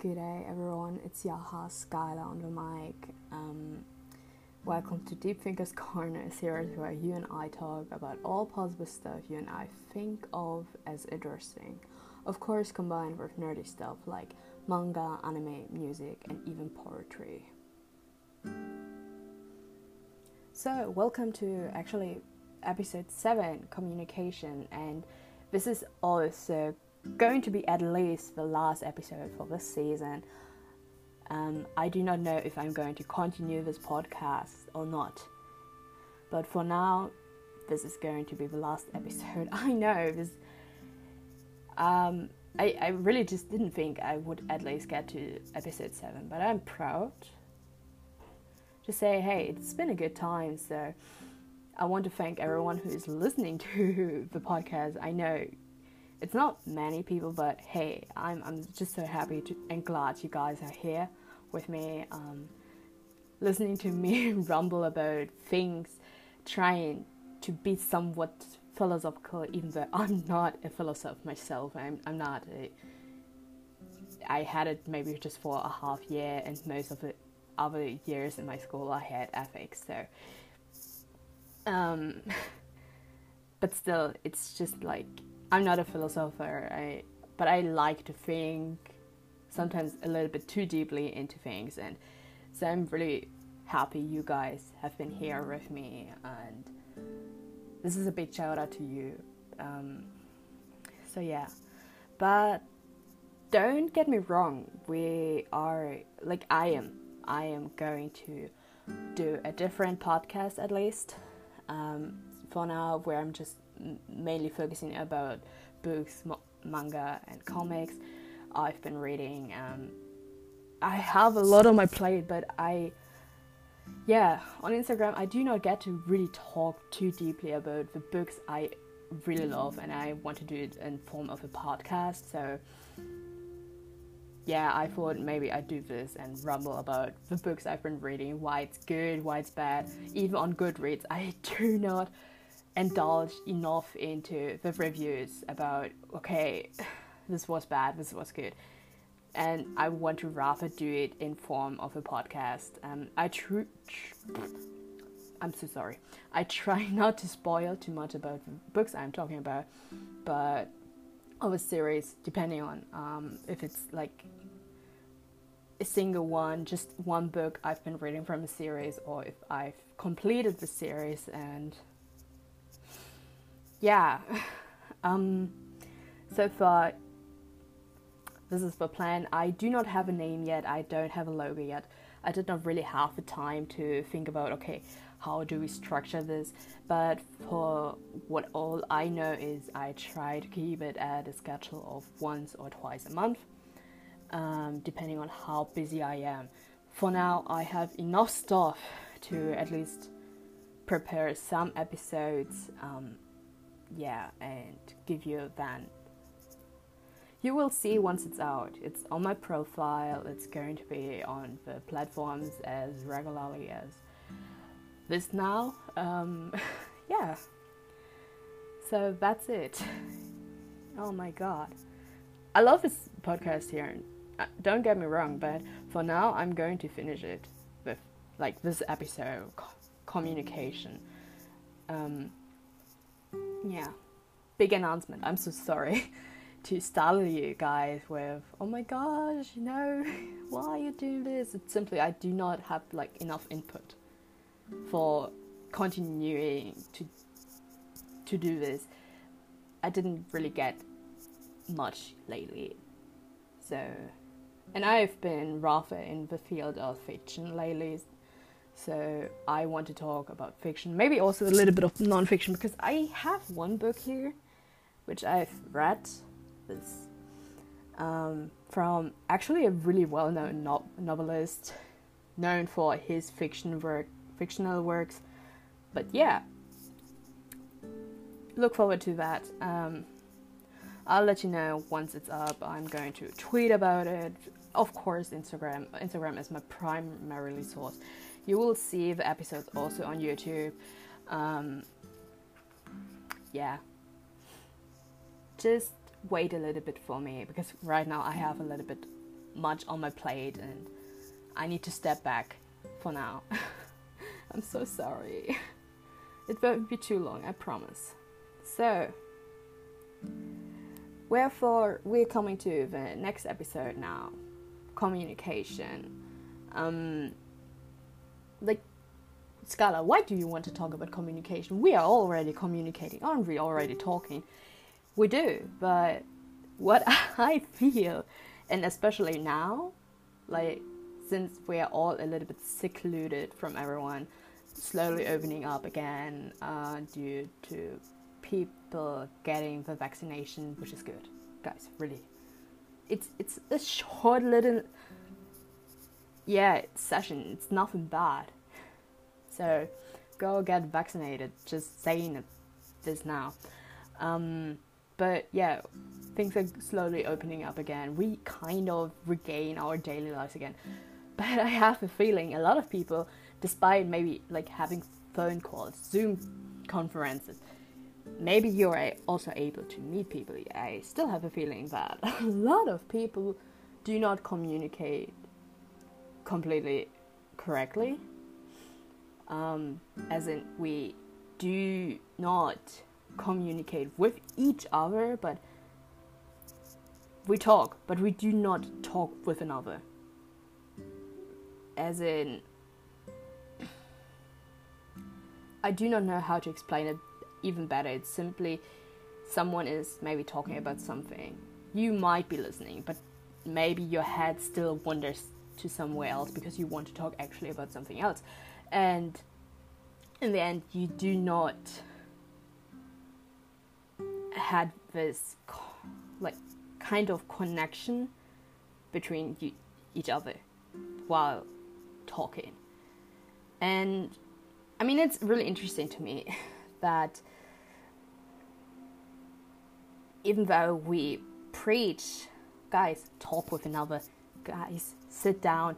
Good day, everyone. It's Yaha Skylar on the mic. Um, welcome to Deep Thinkers Corner, a series where you and I talk about all possible stuff you and I think of as interesting. Of course, combined with nerdy stuff like manga, anime, music, and even poetry. So, welcome to actually episode 7 communication, and this is also going to be at least the last episode for this season. Um, I do not know if I'm going to continue this podcast or not. But for now, this is going to be the last episode. I know this. Um, I, I really just didn't think I would at least get to episode 7, but I'm proud to say, hey, it's been a good time. So I want to thank everyone who is listening to the podcast. I know it's not many people, but hey, I'm, I'm just so happy to, and glad you guys are here with me, um, listening to me rumble about things, trying to be somewhat philosophical, even though I'm not a philosopher myself. I'm, I'm not. A, I had it maybe just for a half year, and most of the other years in my school I had ethics. So, um, but still, it's just like I'm not a philosopher, I, but I like to think sometimes a little bit too deeply into things, and so I'm really happy you guys have been here with me, and this is a big shout out to you. Um, so yeah, but don't get me wrong, we are like I am. I am going to do a different podcast at least. Um, for now, where I'm just mainly focusing about books, manga, and comics. I've been reading. Um, I have a lot on my plate, but I, yeah, on Instagram, I do not get to really talk too deeply about the books I really love, and I want to do it in form of a podcast. So, yeah, I thought maybe I'd do this and rumble about the books I've been reading, why it's good, why it's bad. Even on Goodreads, I do not indulge enough into the reviews about okay this was bad this was good. And i want to rather do it in form of a podcast. Um, i tr- tr- i'm so sorry. I try not to spoil too much about the books i'm talking about but of a series depending on um, if it's like a single one just one book i've been reading from a series or if i've completed the series and yeah, um, so far, this is the plan. I do not have a name yet. I don't have a logo yet. I did not really have the time to think about okay, how do we structure this? But for what all I know is I try to keep it at a schedule of once or twice a month, um, depending on how busy I am. For now, I have enough stuff to at least prepare some episodes. Um, yeah, and give you then. You will see once it's out. It's on my profile. It's going to be on the platforms as regularly as this now. Um, yeah. So that's it. Oh my god. I love this podcast here. Uh, don't get me wrong, but for now, I'm going to finish it with like this episode communication. Um, yeah, big announcement. I'm so sorry to startle you guys with, oh my gosh, you know, why you do this? It's simply I do not have like enough input for continuing to to do this. I didn't really get much lately, so and I've been rather in the field of fiction lately, so I want to talk about fiction, maybe also a little bit of non-fiction because I have one book here, which I've read. This um, from actually a really well-known no- novelist, known for his fiction work, fictional works. But yeah, look forward to that. Um, I'll let you know once it's up. I'm going to tweet about it. Of course, Instagram. Instagram is my primary source you will see the episodes also on YouTube. Um, yeah. Just wait a little bit for me because right now I have a little bit much on my plate and I need to step back for now. I'm so sorry. It won't be too long, I promise. So, wherefore, we're coming to the next episode now communication. Um, like, Scala, why do you want to talk about communication? We are already communicating, aren't we? Already talking. We do, but what I feel, and especially now, like since we are all a little bit secluded from everyone, slowly opening up again uh, due to people getting the vaccination, which is good, guys. Really, it's it's a short little yeah session. It's nothing bad. So go get vaccinated. Just saying this now. Um, but yeah, things are slowly opening up again. We kind of regain our daily lives again. But I have a feeling a lot of people, despite maybe like having phone calls, Zoom conferences, maybe you're also able to meet people. I still have a feeling that a lot of people do not communicate completely correctly. Um, as in, we do not communicate with each other, but we talk, but we do not talk with another. As in, I do not know how to explain it even better. It's simply someone is maybe talking about something. You might be listening, but maybe your head still wanders to somewhere else because you want to talk actually about something else. And in the end, you do not had this like kind of connection between you, each other while talking. And I mean, it's really interesting to me that even though we preach, guys, talk with another, guys, sit down,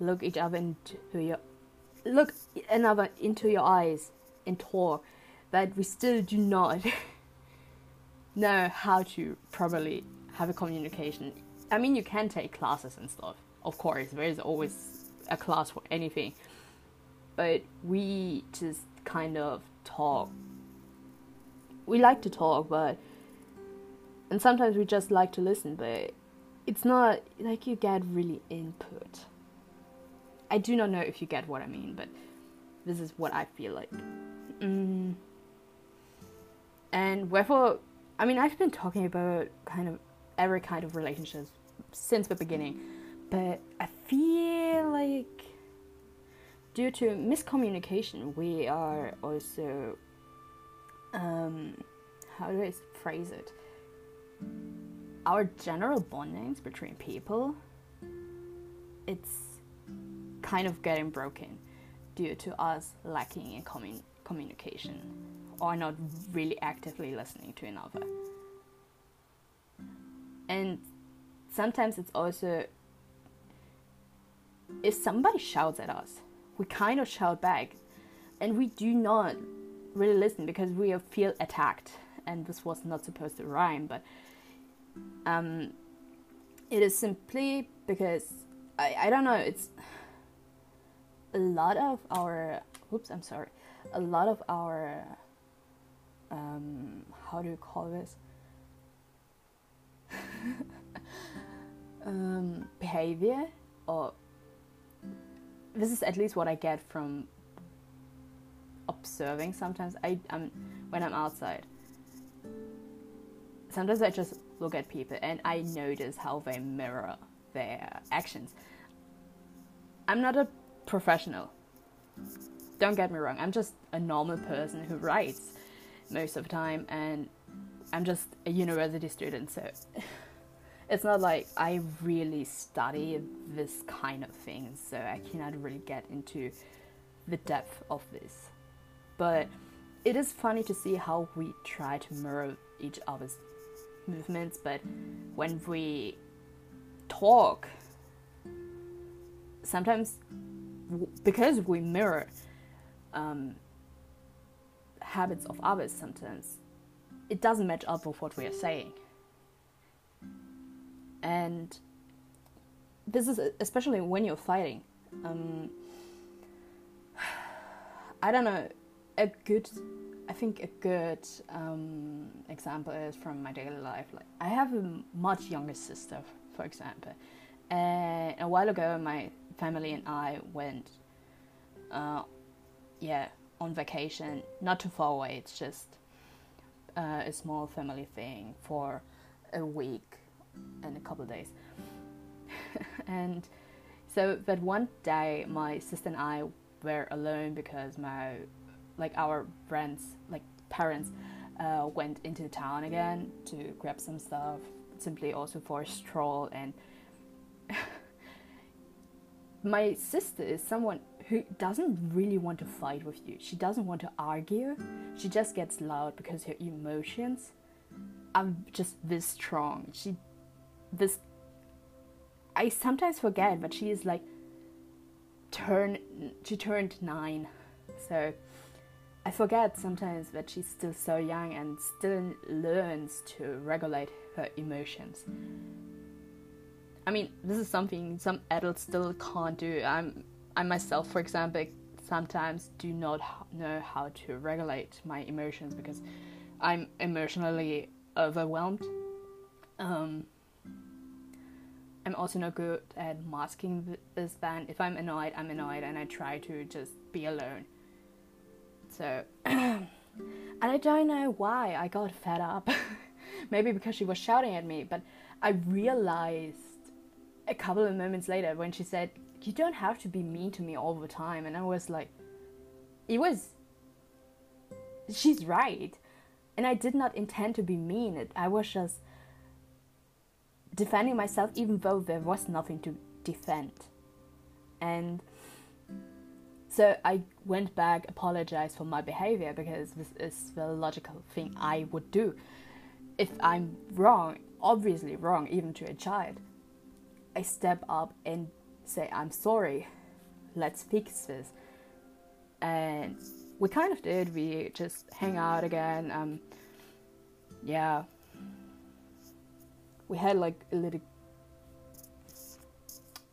look each other into your look another into your eyes and talk, but we still do not know how to properly have a communication. I mean, you can take classes and stuff, of course, there is always a class for anything, but we just kind of talk. We like to talk, but and sometimes we just like to listen, but it's not like you get really input. I do not know if you get what I mean, but this is what I feel like. Mm. And wherefore I mean, I've been talking about kind of every kind of relationships since the beginning, but I feel like due to miscommunication, we are also, um, how do I phrase it? Our general bondings between people, it's kind of getting broken due to us lacking in commun- communication or not really actively listening to another. And sometimes it's also if somebody shouts at us, we kind of shout back and we do not really listen because we feel attacked. And this was not supposed to rhyme, but um, it is simply because I, I don't know, it's a lot of our, oops, I'm sorry, a lot of our um, how do you call this? um, behavior, or this is at least what I get from observing. Sometimes I um, when I'm outside. Sometimes I just look at people and I notice how they mirror their actions. I'm not a professional. Don't get me wrong, I'm just a normal person who writes most of the time, and I'm just a university student, so it's not like I really study this kind of thing, so I cannot really get into the depth of this. But it is funny to see how we try to mirror each other's movements, but when we talk, sometimes because we mirror um, habits of others sometimes it doesn't match up with what we are saying and this is especially when you're fighting. Um, I don't know. A good, I think a good um, example is from my daily life. Like I have a much younger sister, for example, and a while ago my family and I went, uh, yeah, on vacation. Not too far away. It's just uh, a small family thing for a week and a couple of days. and so that one day, my sister and I were alone because my, like our friends, like parents, uh, went into town again to grab some stuff, simply also for a stroll. And my sister is someone who doesn't really want to fight with you. She doesn't want to argue. She just gets loud because her emotions are just this strong. She, this. I sometimes forget, but she is like. Turn. She turned nine, so. I forget sometimes that she's still so young and still learns to regulate her emotions. I mean, this is something some adults still can't do. I'm I myself, for example, sometimes do not know how to regulate my emotions because I'm emotionally overwhelmed. Um, I'm also not good at masking this band. If I'm annoyed, I'm annoyed, and I try to just be alone. So, and I don't know why I got fed up. Maybe because she was shouting at me, but I realized a couple of moments later when she said, You don't have to be mean to me all the time. And I was like, It was. She's right. And I did not intend to be mean. I was just defending myself, even though there was nothing to defend. And so I went back, apologized for my behavior because this is the logical thing I would do. If I'm wrong, obviously wrong, even to a child, I step up and say, I'm sorry, let's fix this. And we kind of did. We just hang out again. Um, yeah, we had like a little.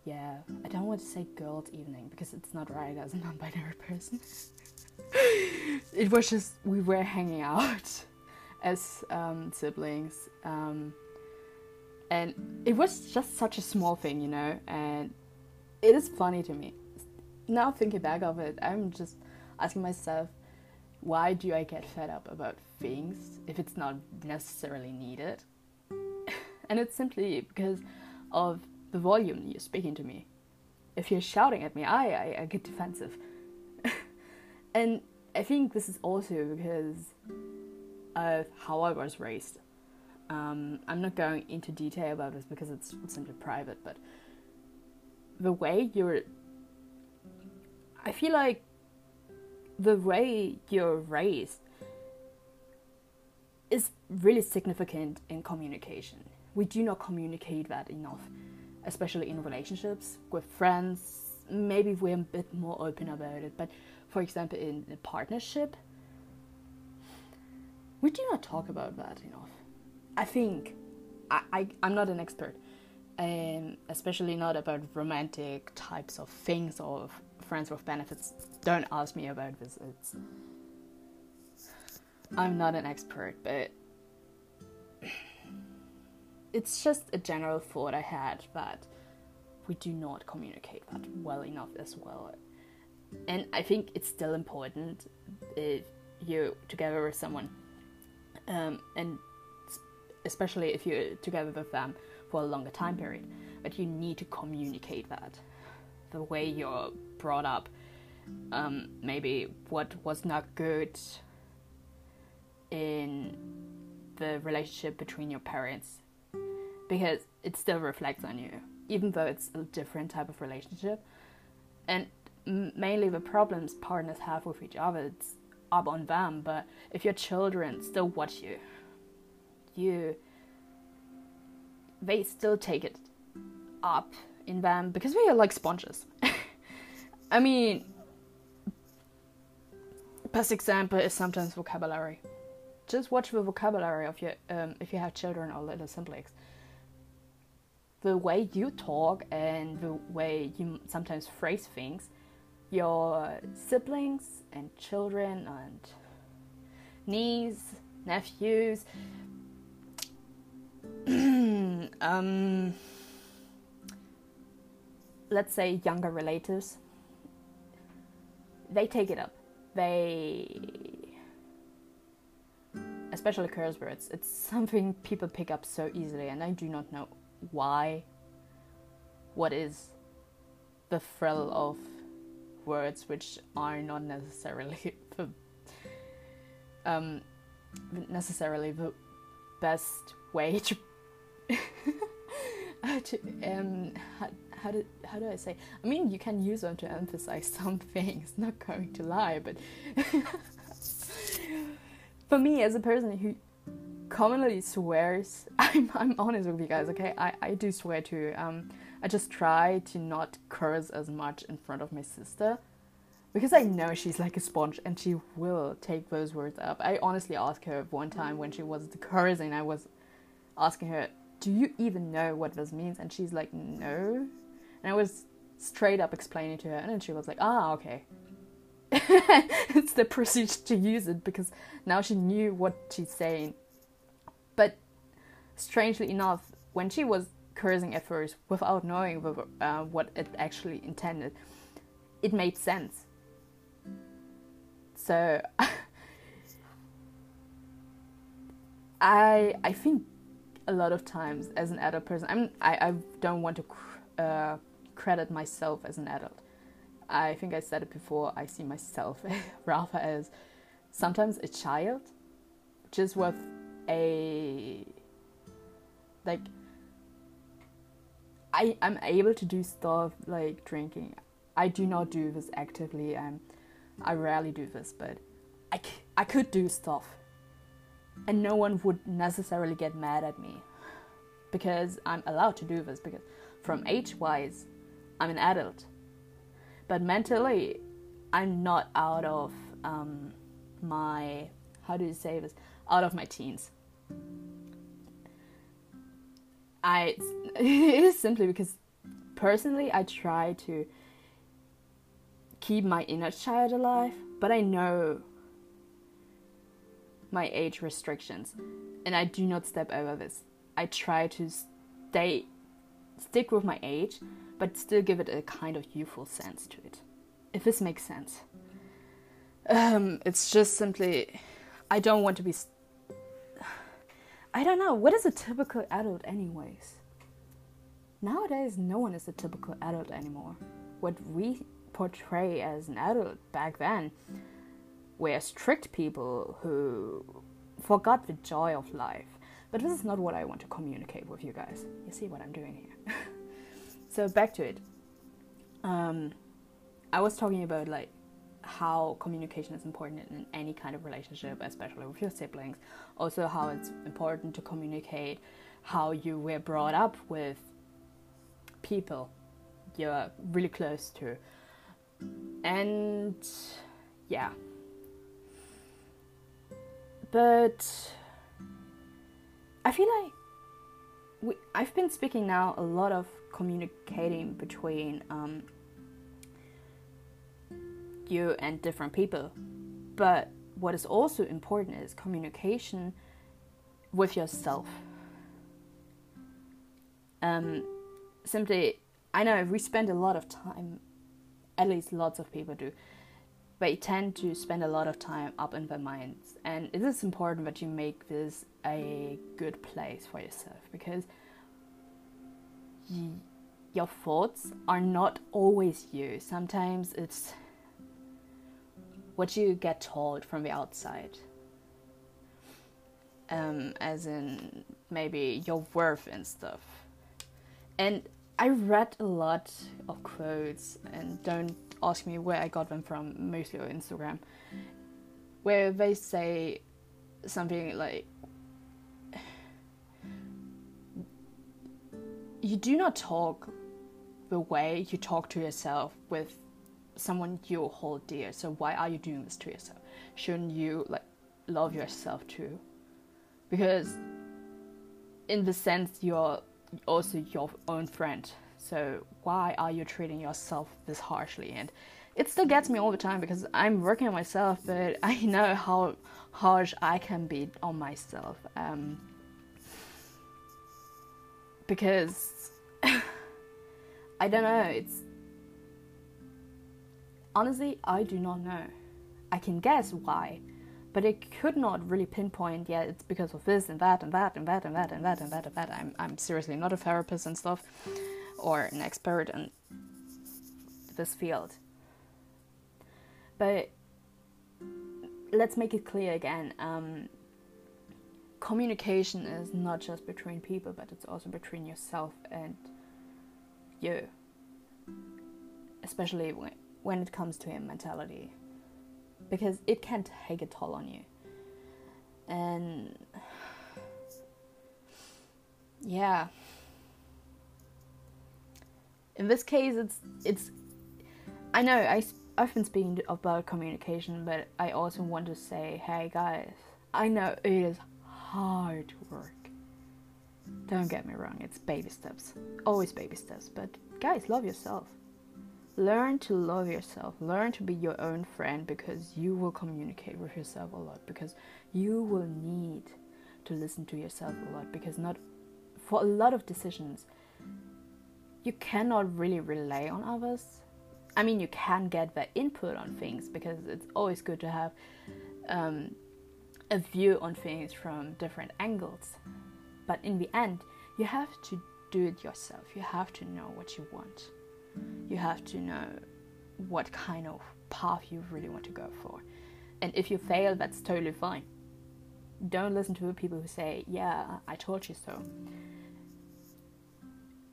Yeah, I don't want to say girls' evening because it's not right as a non-binary person. it was just we were hanging out as um, siblings, um, and it was just such a small thing, you know. And it is funny to me now thinking back of it. I'm just asking myself, why do I get fed up about things if it's not necessarily needed? and it's simply because of the volume you're speaking to me. If you're shouting at me, I, I, I get defensive. and I think this is also because of how I was raised. Um, I'm not going into detail about this because it's simply private, but the way you're. I feel like the way you're raised is really significant in communication. We do not communicate that enough, especially in relationships with friends. Maybe we're a bit more open about it, but for example, in a partnership, we do not talk about that enough. I think I, I I'm not an expert, and especially not about romantic types of things or friends with benefits. Don't ask me about this. It's I'm not an expert, but it's just a general thought I had that we do not communicate that well enough as well. And I think it's still important if you're together with someone, um, and especially if you're together with them for a longer time period, but you need to communicate that the way you're brought up, um, maybe what was not good in the relationship between your parents, because it still reflects on you, even though it's a different type of relationship. And mainly the problems partners have with each other, it's up on them. But if your children still watch you, you they still take it up in them because we are like sponges. I mean, best example is sometimes vocabulary. Just watch the vocabulary of your um, if you have children or little siblings. The way you talk and the way you sometimes phrase things, your siblings and children and niece, nephews, um, let's say younger relatives, they take it up. They especially curse words. It's something people pick up so easily, and I do not know why. What is the thrill of words which are not necessarily the um, necessarily the best way to to um how, how do how do I say? I mean, you can use them to emphasize some things. Not going to lie, but for me as a person who commonly swears, I'm I'm honest with you guys. Okay, I I do swear too. Um, I just try to not curse as much in front of my sister. Because I know she's like a sponge and she will take those words up. I honestly asked her one time when she was cursing, I was asking her, Do you even know what this means? And she's like, No. And I was straight up explaining to her, and then she was like, Ah, okay. it's the procedure to use it because now she knew what she's saying. Strangely enough, when she was cursing at first without knowing uh, what it actually intended, it made sense. So I I think a lot of times as an adult person, I'm I, I don't want to cr- uh, credit myself as an adult I think I said it before, I see myself rather as sometimes a child, just with a like I I'm able to do stuff like drinking. I do not do this actively. I'm I rarely do this, but I, I could do stuff, and no one would necessarily get mad at me because I'm allowed to do this because from age wise, I'm an adult but mentally, I'm not out of um, my how do you say this? Out of my teens. I it is simply because personally I try to keep my inner child alive, but I know my age restrictions and I do not step over this. I try to stay stick with my age but still give it a kind of youthful sense to it. If this makes sense. Um, it's just simply, I don't want to be. St- I don't know. What is a typical adult, anyways? Nowadays, no one is a typical adult anymore. What we portray as an adult back then were strict people who forgot the joy of life. But this is not what I want to communicate with you guys. You see what I'm doing here. so back to it. Um, I was talking about like how communication is important in any kind of relationship, especially with your siblings. Also, how it's important to communicate how you were brought up with people you're really close to. And yeah. But I feel like we, I've been speaking now a lot of communicating between um, you and different people. But what is also important is communication with yourself. Um, simply, I know we spend a lot of time, at least lots of people do, they tend to spend a lot of time up in their minds. And it is important that you make this a good place for yourself because your thoughts are not always you. Sometimes it's what you get told from the outside. Um, as in maybe your worth and stuff. And I read a lot of quotes, and don't ask me where I got them from, mostly on Instagram, where they say something like, You do not talk the way you talk to yourself with someone you hold dear. So why are you doing this to yourself? Shouldn't you like love yourself too? Because in the sense you're also your own friend. So why are you treating yourself this harshly? And it still gets me all the time because I'm working on myself, but I know how harsh I can be on myself. Um, because I don't know, it's honestly, I do not know. I can guess why, but I could not really pinpoint. Yeah, it's because of this and that and that and that and that and that and that and that. I'm I'm seriously not a therapist and stuff, or an expert in this field. But let's make it clear again. Um, communication is not just between people, but it's also between yourself and you. Especially when, when it comes to your mentality. Because it can take a toll on you. And yeah. In this case it's it's I know I I've been speaking about communication, but I also want to say, hey guys, I know it is hard work. Don't get me wrong, it's baby steps. Always baby steps, but guys, love yourself. Learn to love yourself. Learn to be your own friend because you will communicate with yourself a lot because you will need to listen to yourself a lot because not for a lot of decisions you cannot really rely on others I mean, you can get their input on things because it's always good to have um, a view on things from different angles. But in the end, you have to do it yourself. You have to know what you want. You have to know what kind of path you really want to go for. And if you fail, that's totally fine. Don't listen to the people who say, "Yeah, I told you so."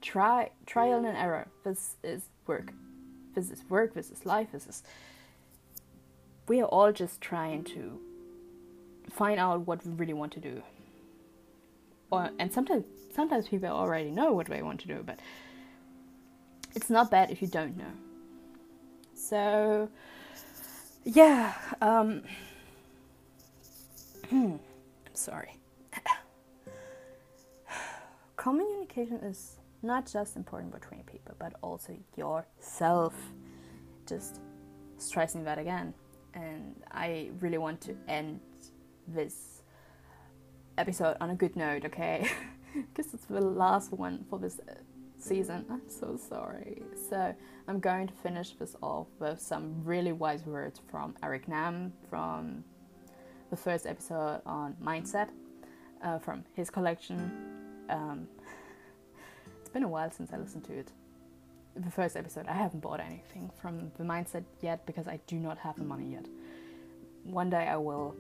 Try trial and error. This is work this is work, this is life, this is. We are all just trying to find out what we really want to do. Or, and sometimes sometimes people already know what they want to do, but it's not bad if you don't know. So, yeah, um, I'm sorry. Communication is not just important between people, but also yourself. Just stressing that again. And I really want to end this episode on a good note, okay? because it's the last one for this season. I'm so sorry. So I'm going to finish this off with some really wise words from Eric Nam from the first episode on mindset uh, from his collection. Um, it's been a while since I listened to it. The first episode, I haven't bought anything from the mindset yet because I do not have the money yet. One day I will,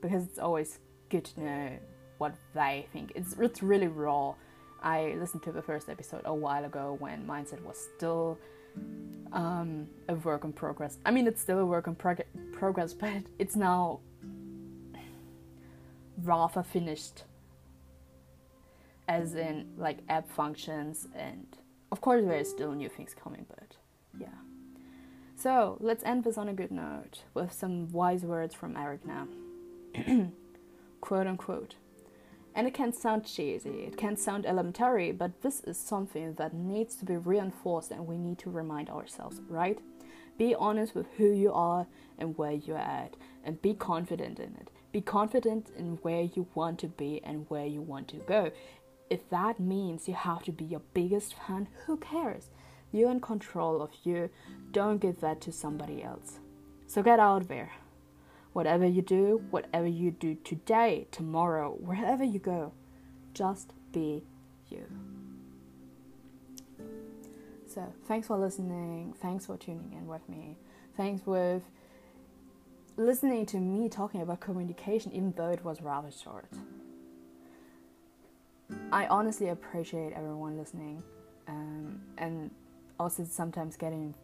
because it's always good to know what they think. It's it's really raw. I listened to the first episode a while ago when mindset was still um, a work in progress. I mean, it's still a work in prog- progress, but it's now rather finished as in like app functions and of course there's still new things coming but yeah. So let's end this on a good note with some wise words from Eric Nam. Quote unquote and it can sound cheesy it can sound elementary but this is something that needs to be reinforced and we need to remind ourselves right be honest with who you are and where you're at and be confident in it be confident in where you want to be and where you want to go if that means you have to be your biggest fan, who cares? You're in control of you. Don't give that to somebody else. So get out there. Whatever you do, whatever you do today, tomorrow, wherever you go, just be you. So, thanks for listening. Thanks for tuning in with me. Thanks with listening to me talking about communication, even though it was rather short. I honestly appreciate everyone listening, um, and also sometimes getting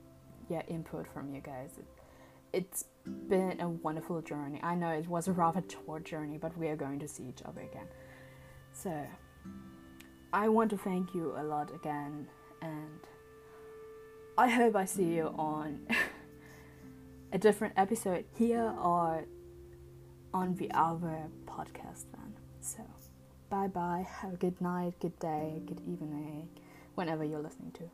yeah input from you guys. It, it's been a wonderful journey. I know it was a rather short journey, but we are going to see each other again. So I want to thank you a lot again, and I hope I see you on a different episode here or on the other podcast then. So bye bye. Have a good night, good day, good evening, whenever you're listening to.